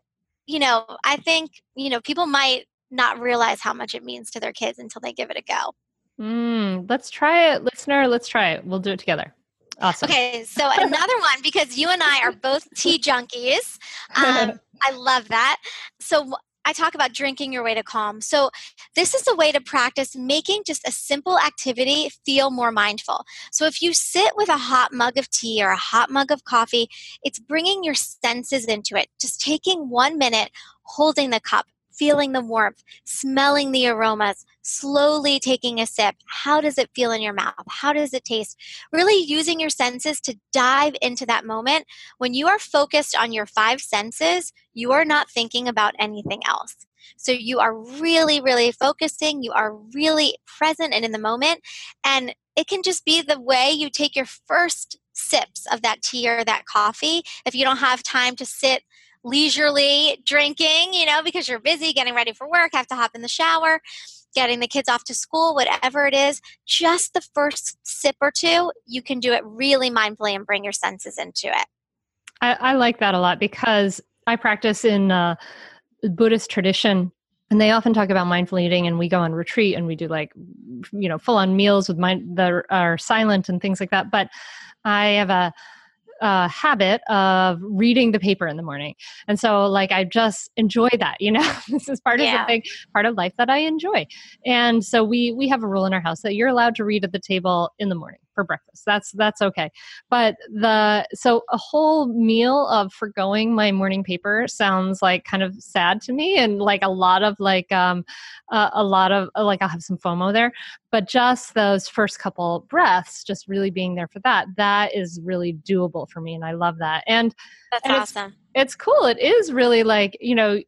you know, I think, you know, people might not realize how much it means to their kids until they give it a go. Mm, let's try it, listener. Let's try it. We'll do it together. Awesome. Okay, so another *laughs* one because you and I are both tea junkies. *laughs* Um, I love that. So I talk about drinking your way to calm. So, this is a way to practice making just a simple activity feel more mindful. So, if you sit with a hot mug of tea or a hot mug of coffee, it's bringing your senses into it. Just taking one minute, holding the cup, feeling the warmth, smelling the aromas, slowly taking a sip. How does it feel in your mouth? How does it taste? Really using your senses to dive into that moment. When you are focused on your five senses, you are not thinking about anything else. So you are really, really focusing, you are really present and in the moment. And it can just be the way you take your first sips of that tea or that coffee. If you don't have time to sit leisurely drinking, you know, because you're busy getting ready for work, have to hop in the shower, getting the kids off to school, whatever it is, just the first sip or two, you can do it really mindfully and bring your senses into it. I, I like that a lot because I practice in uh, Buddhist tradition and they often talk about mindful eating and we go on retreat and we do like you know full on meals with mind that are silent and things like that but i have a uh, habit of reading the paper in the morning. And so like I just enjoy that, you know. *laughs* this is part yeah. of the thing, part of life that I enjoy. And so we we have a rule in our house that you're allowed to read at the table in the morning for breakfast. That's that's okay. But the so a whole meal of forgoing my morning paper sounds like kind of sad to me and like a lot of like um uh, a lot of like I'll have some FOMO there. But just those first couple breaths, just really being there for that, that is really doable for me, and I love that. And that's and awesome. It's, it's cool. It is really like you know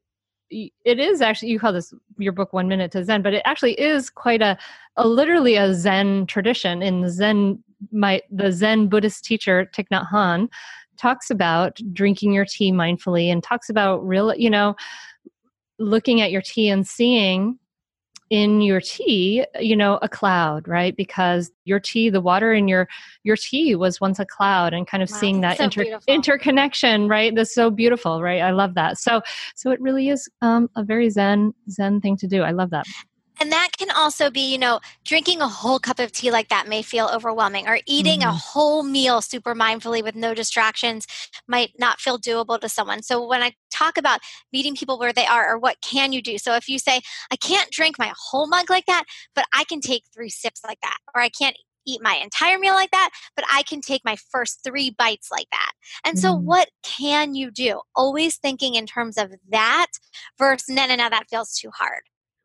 it is actually you call this your book one minute to zen but it actually is quite a, a literally a zen tradition. In the zen my the zen buddhist teacher Thich Nhat Hanh talks about drinking your tea mindfully and talks about real you know looking at your tea and seeing in your tea you know a cloud right? Because your tea the water in your your tea was once a cloud and kind of wow, seeing that so inter- interconnection right? That's so beautiful right? I love that. So so it really is um, a very zen zen thing to do. I love that and that can also be, you know, drinking a whole cup of tea like that may feel overwhelming, or eating mm-hmm. a whole meal super mindfully with no distractions might not feel doable to someone. So when I talk about meeting people where they are, or what can you do? So if you say, I can't drink my whole mug like that, but I can take three sips like that, or I can't eat my entire meal like that, but I can take my first three bites like that. And so, mm. what can you do? Always thinking in terms of that versus, no, no, no, that feels too hard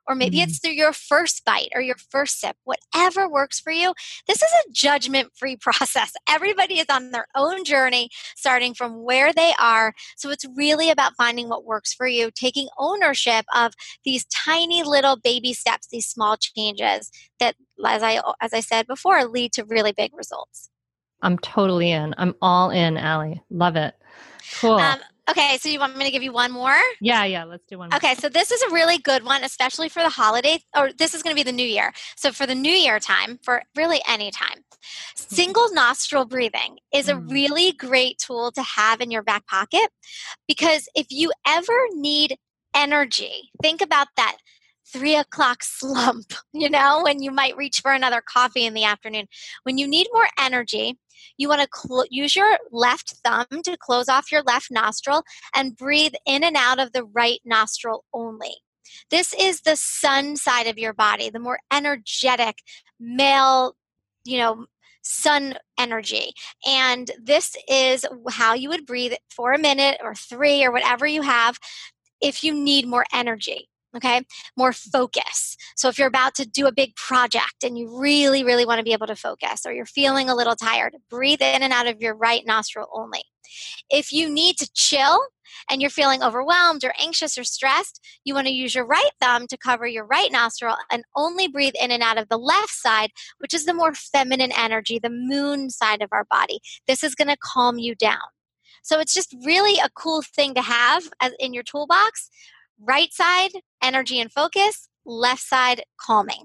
or maybe mm-hmm. it's through your first bite or your first sip, whatever works for you. This is a judgment free *laughs* process. Everybody is on their own journey, starting from where they are. So it's really about finding what works for you, taking ownership of these tiny little baby steps, these small changes that, as I, as I said before, lead to really big results. I'm totally in. I'm all in, Ali. Love it. Cool. Um, Okay, so you want me to give you one more? Yeah, yeah, let's do one more. Okay, so this is a really good one, especially for the holiday, or this is going to be the new year. So for the new year time, for really any time, single nostril breathing is a mm. really great tool to have in your back pocket because if you ever need energy, think about that three o'clock slump, *laughs* you know, when you might reach for another coffee in the afternoon. When you need more energy, you want to cl- use your left thumb to close off your left nostril and breathe in and out of the right nostril only. This is the sun side of your body, the more energetic male, you know, sun energy. And this is how you would breathe for a minute or three or whatever you have if you need more energy okay more focus so if you're about to do a big project and you really really want to be able to focus or you're feeling a little tired breathe in and out of your right nostril only if you need to chill and you're feeling overwhelmed or anxious or stressed, you want to use your right thumb to cover your right nostril and only breathe in and out of the left side, which is the more feminine energy, the moon side of our body. This is going to calm you down. So it's just really a cool thing to have in your toolbox Right side, energy and focus. Left side, calming.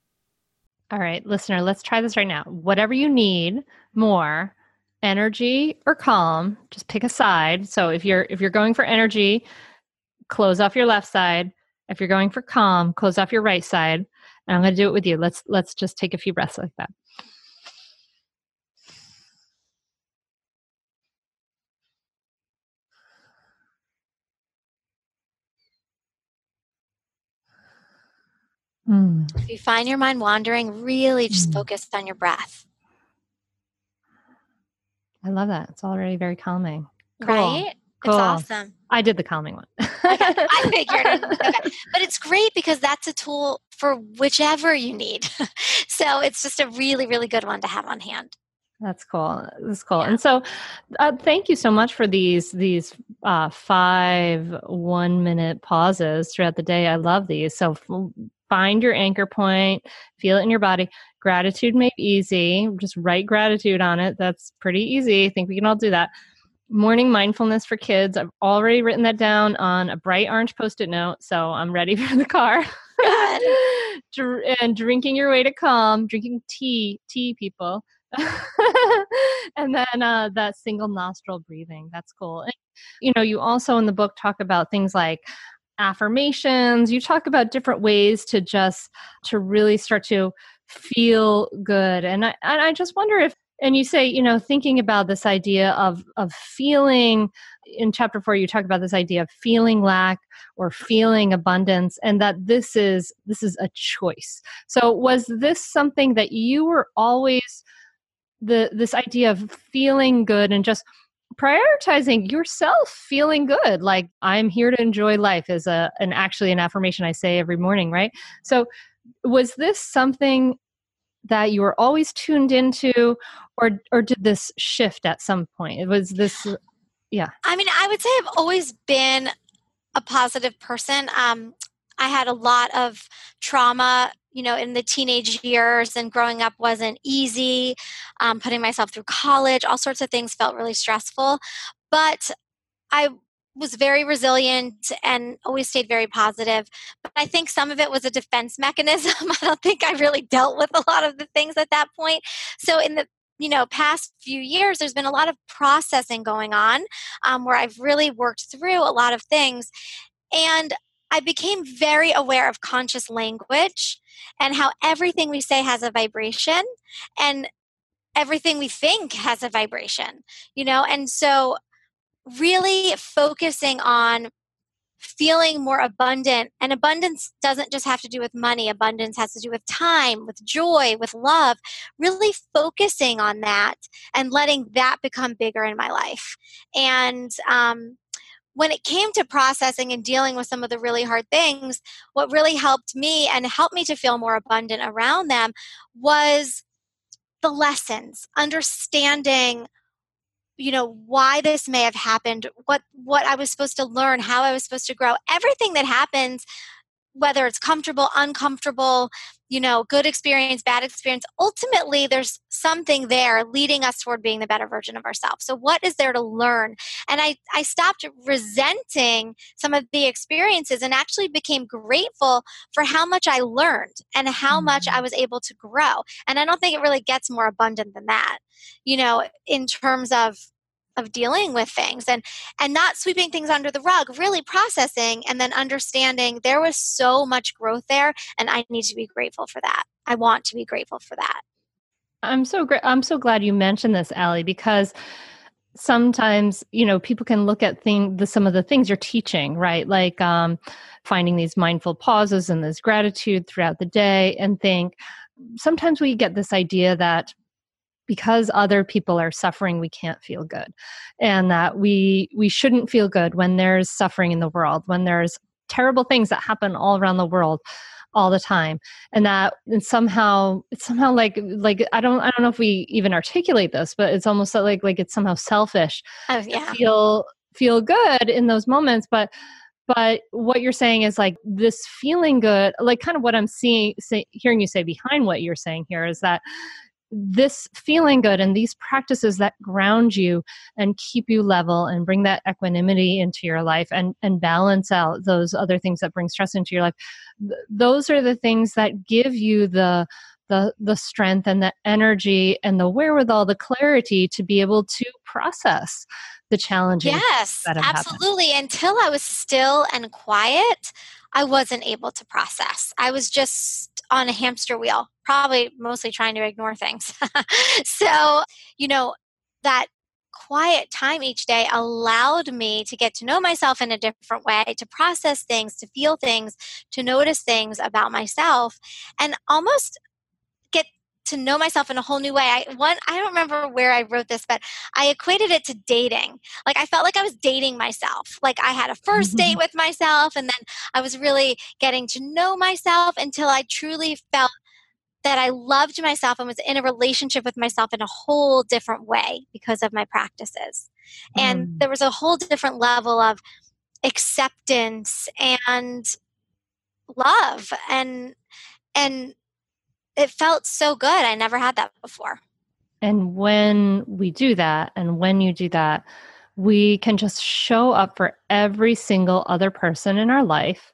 All right, listener, let's try this right now. Whatever you need more, energy or calm, just pick a side. So if you're if you're going for energy, close off your left side. If you're going for calm, close off your right side. And I'm going to do it with you. Let's let's just take a few breaths like that. Mm. If you find your mind wandering, really just mm. focus on your breath. I love that. It's already very calming. Cool. Right? Cool. It's awesome. I did the calming one. okay, I *laughs* figured. Okay. But it's great because that's a tool for whichever you need. *laughs* so it's just a really, really good one to have on hand. That's cool. That's cool. Yeah. And so, uh, thank you so much for these these uh, five one minute pauses throughout the day. I love these. So find your anchor point, feel it in your body. Gratitude made easy. Just write gratitude on it. That's pretty easy. I think we can all do that. Morning mindfulness for kids. I've already written that down on a bright orange post it note. So I'm ready *laughs* for the car. *laughs* and drinking your way to calm, drinking tea, tea people. *laughs* and then uh, that single nostril breathing. That's cool. And, you know, you also in the book talk about things like affirmations. You talk about different ways to just to really start to feel good. And i and i just wonder if and you say you know thinking about this idea of of feeling in chapter 4 you talk about this idea of feeling lack or feeling abundance and that this is this is a choice. So was this something that you were always the this idea of feeling good and just prioritizing yourself feeling good like i'm here to enjoy life is a an actually an affirmation i say every morning right? So was this something that you were always tuned into or or did this shift at some point? It was this *sighs* yeah. I mean i would say i've always been a positive person. Um i had a lot of trauma you know in the teenage years and growing up wasn't easy um, putting myself through college all sorts of things felt really stressful but i was very resilient and always stayed very positive but i think some of it was a defense *laughs* mechanism i don't think i really dealt with a lot of the things at that point so in the you know past few years there's been a lot of processing going on um, where i've really worked through a lot of things and I became very aware of conscious language and how everything we say has a vibration and everything we think has a vibration, you know? And so, really focusing on feeling more abundant and abundance doesn't just have to do with money abundance has to do with time with joy with love really focusing on that and letting that become bigger in my life and um, when it came to processing and dealing with some of the really hard things, what really helped me and helped me to feel more abundant around them was the lessons, understanding you know why this may have happened what what i was supposed to learn how i was supposed to grow everything that happens whether it's comfortable, uncomfortable, you know, good experience, bad experience, ultimately there's something there leading us toward being the better version of ourselves. So what is there to learn? And I, I stopped resenting some of the experiences and actually became grateful for how much I learned and how much I mm. was able to grow. And I don't think it really gets more abundant than that, you know, in terms of of dealing with things and and not sweeping things under the rug really processing and then understanding there was so much growth there and i need to be grateful for that. I want to be grateful for that. I'm so great i'm so glad you mentioned this Ali because sometimes you know people can look at thing the some of the things you're teaching right? Like um finding these mindful pauses and this gratitude throughout the day and think sometimes we get this idea that because other people are suffering we can't feel good. And that we we shouldn't feel good when there's suffering in the world when there's terrible things that happen all around the world all the time. And that and somehow it's somehow like like i don't i don't know if we even articulate this but it's almost like like it's somehow selfish oh, yeah. feel feel good in those moments. But but what you're saying is like this feeling good like kind of what i'm seeing say, hearing you say behind what you're saying here is that this feeling good and these practices that ground you and keep you level and bring that equanimity into your life and and balance out those other things that bring stress into your life th- those are the things that give you the the the strength and the energy and the wherewithal the clarity to be able to process the challenges yes absolutely happened. until i was still and quiet i wasn't able to process i was just on a hamster wheel probably mostly trying to ignore things. *laughs* So you know that quiet time each day allowed me to get to know myself in a different way, to process things, to feel things, to notice things about myself, and almost to know myself in a whole new way. I one I don't remember where I wrote this, but I equated it to dating. Like I felt like I was dating myself. Like I had a first date with myself and then I was really getting to know myself until I truly felt that I loved myself and was in a relationship with myself in a whole different way because of my practices. And mm. there was a whole different level of acceptance and love and and it felt so good. I never had that before. And when we do that, and when you do that, we can just show up for every single other person in our life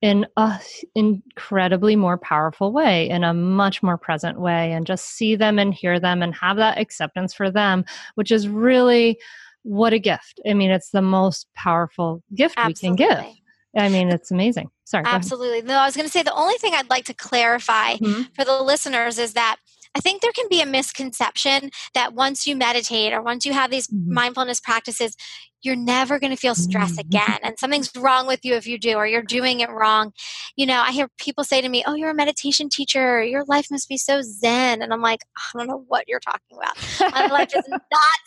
in a incredibly more powerful way in a much more present way and just see them and hear them and have that acceptance for them which is really what a gift i mean it's the most powerful gift Absolutely. we can give I mean, it's amazing. Sorry. Absolutely. No, I was going to say the only thing I'd like to clarify mm-hmm. for the listeners is that I think there can be a misconception that once you meditate or once you have these mm-hmm. mindfulness practices, you're never going to feel stress mm-hmm. again and something's wrong with you if you do or you're doing it wrong you know i hear people say to me oh you're a meditation teacher your life must be so zen and i'm like i don't know what you're talking about my life is not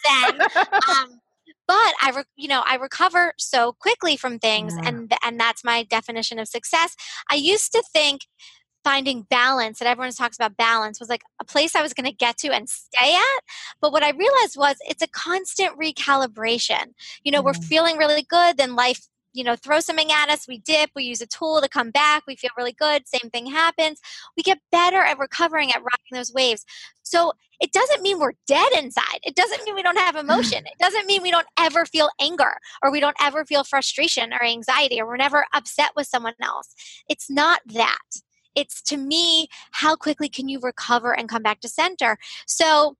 zen *laughs* um, but I, re- you know, I recover so quickly from things, yeah. and and that's my definition of success. I used to think finding balance that everyone talks about balance was like a place I was going to get to and stay at. But what I realized was it's a constant recalibration. You know, mm. we're feeling really good, then life you know, throw something at us, we dip, we use a tool to come back, we feel really good, same thing happens. We get better at recovering at riding those waves. So it doesn't mean we're dead inside. It doesn't mean we don't have *laughs* emotion. It doesn't mean we don't ever feel anger or we don't ever feel frustration or anxiety or we're never upset with someone else. It's not that. It's to me, how quickly can you recover and come back to center? So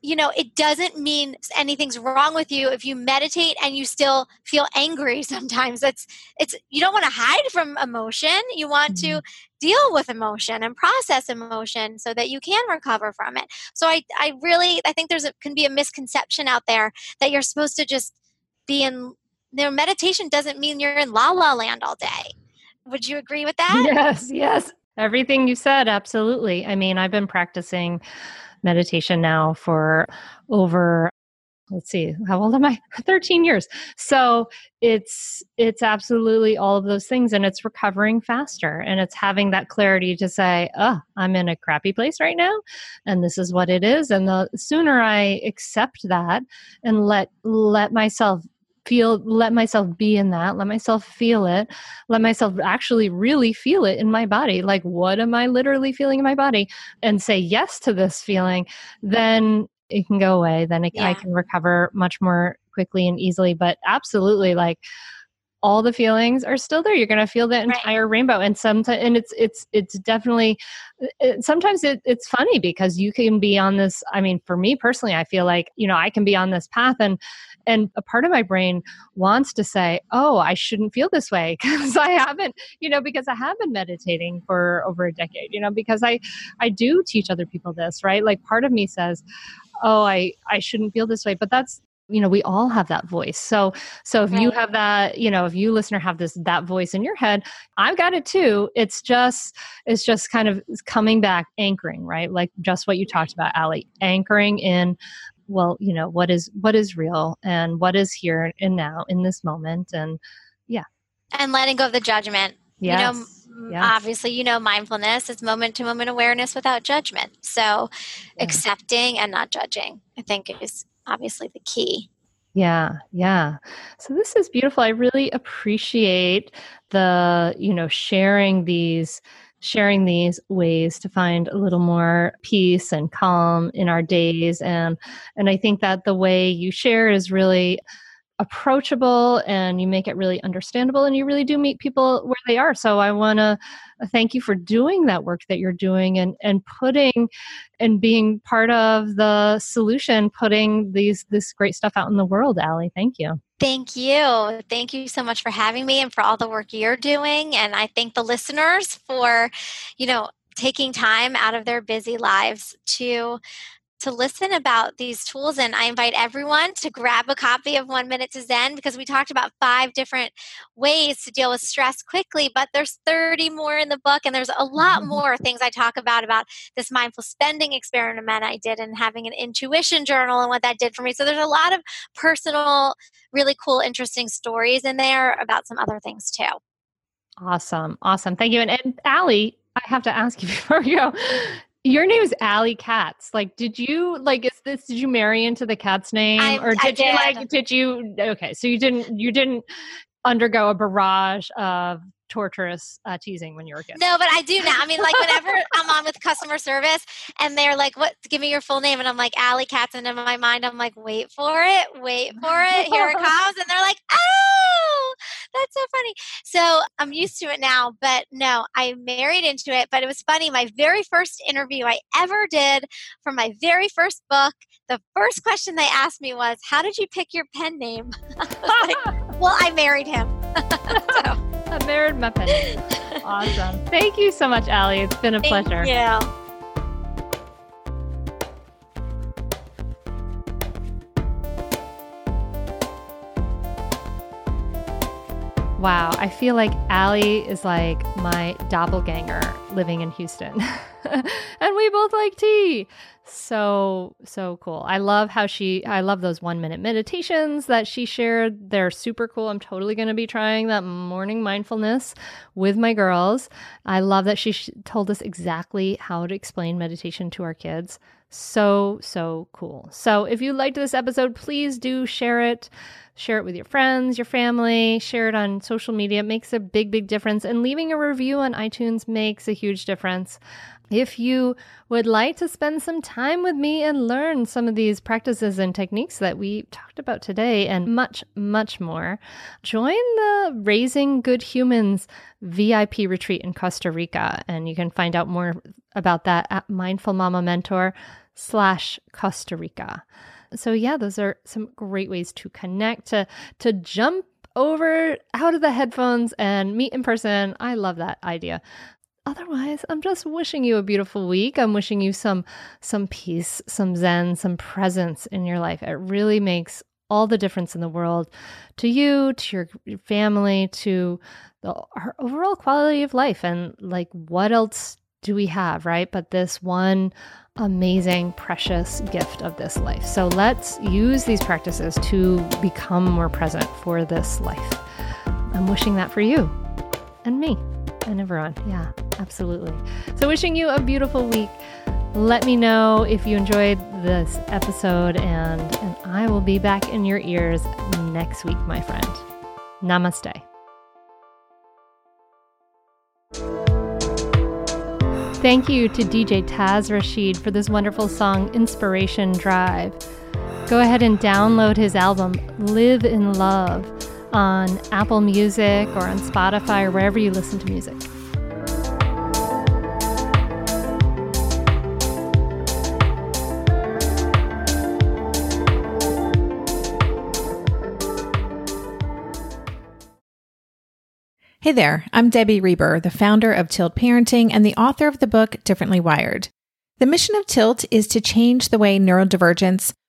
you know, it doesn't mean anything's wrong with you if you meditate and you still feel angry *laughs* sometimes. It's it's you don't want to hide from emotion. You want mm-hmm. to deal with emotion and process emotion so that you can recover from it. So I I really I think there's a, can be a misconception out there that you're supposed to just be in you know, meditation doesn't mean you're in la la land all day. Would you agree with that? Yes, yes. Everything you said, absolutely. I mean, I've been practicing meditation now for over let's see how old am i? *laughs* 13 years. So it's it's absolutely all of those things and it's recovering faster and it's having that clarity to say oh i'm in a crappy place right now and this is what it is and the sooner i accept that and let let myself feel let myself be in that let myself feel it let myself actually really feel it in my body. Like what am i literally feeling in my body? And say yes to this feeling then it can go away. Then it, yeah. i can recover much more quickly and easily. But absolutely like all the feelings are still there. You're going to feel the entire right. rainbow. And sometimes and it's it's it's definitely it, sometimes it, it's funny because you can be on this i mean for me personally i feel like you know i can be on this path and and a part of my brain wants to say oh i shouldn't feel this way *laughs* because i haven't you know because i have been meditating for over a decade you know because i i do teach other people this right? Like part of me says oh i i shouldn't feel this way but that's you know we all have that voice. So so if you have that you know if you listener have this that voice in your head i've got it too. It's just it's just kind of coming back anchoring right? Like just what you talked about ali anchoring in well you know what is what is real and what is here and now in this moment and yeah And letting go of the judgment. Yes. You know, Yes. obviously, you know, mindfulness is moment to moment awareness without judgment. So, Yeah. accepting and not judging, I think, is obviously the key. Yeah, yeah. So this is beautiful. I really appreciate the, you know, sharing these sharing these ways to find a little more peace and calm in our days. And and I think that the way you share is really approachable and you make it really understandable and you really do meet people where they are. So i want to uh, thank you for doing that work that you're doing and and putting and being part of the solution putting these this great stuff out in the world Ali. thank you Thank you. Thank you so much for having me and for all the work you're doing. And I thank the listeners for, you know, taking time out of their busy lives to to listen about these tools and i invite everyone to grab a copy of one minute to zen because we talked about five different ways to deal with stress quickly but there's 30 more in the book and there's a lot mm-hmm. more things i talk about about this mindful spending experiment i did and having an intuition journal and what that did for me. So there's a lot of personal really cool interesting stories in there about some other things too. Awesome awesome. Thank you and, and Ali, i have to ask you *laughs* before we go your name is Ali Katz. Like, did you like? Is this? Did you marry into the Katz name, I- or did, I you like? Did you? Okay, so you didn't. You didn't undergo a barrage of torturous uh, teasing when you were a kid. No, but I do now. I mean, like *laughs* whenever I'm on with customer service and they're like, "What? Give me your full name," and I'm like, "Ali Katz," and in my mind, I'm like, "Wait for it, wait for it, here it *laughs* comes," and they're like, "Oh, that's so funny." So I'm used to it now. But no, I married into it. But it was funny. My very first interview I ever did for my very first book, the first question they asked me was, "How did you pick your pen name?" *laughs* married him." *laughs* so, I married my pen. *laughs* awesome. *laughs* Thank you so much, Ali. It's been a thank pleasure. you. Wow, I feel like Ali is like my doppelganger living in Houston. *laughs* and we both like tea. So, so cool. I love how she, I love those one minute meditations that she shared. They're super cool. I'm totally going to be trying that morning mindfulness with my girls. I love that she sh- told us exactly how to explain meditation to our kids. So, so cool. So, if you liked this episode, please do share it. Share it with your friends, your family, share it on social media. It makes a big, big difference. And leaving a review on iTunes makes a huge difference. If you would like to spend some time with me and learn some of these practices and techniques that we talked about today and much, much more, join the Raising Good Humans VIP retreat in Costa Rica. And you can find out more about that at Mindful Mama Mentor slash Costa Rica. So yeah, those are some great ways to connect, to to jump over out of the headphones and meet in person. I love that idea otherwise i'm just wishing you a beautiful week. I'm wishing you some some peace some zen some presence in your life. It really makes all the difference in the world to you to your, family to the our overall quality of life. And like what else do we have right? But this one amazing precious gift of this life. So let's use these practices to become more present for this life. I'm wishing that for you and me and everyone. Yeah, absolutely. So, wishing you a beautiful week. Let me know if you enjoyed this episode, and, and I will be back in your ears next week, my friend. Namaste. Thank you to DJ Taz Rashid for this wonderful song, Inspiration Drive. Go ahead and download his album, Live in Love on Apple Music or on Spotify or wherever you listen to music. Hey there, I'm Debbie Reber, the founder of Tilt Parenting and the author of the book Differently Wired. The mission of Tilt is to change the way neurodivergence,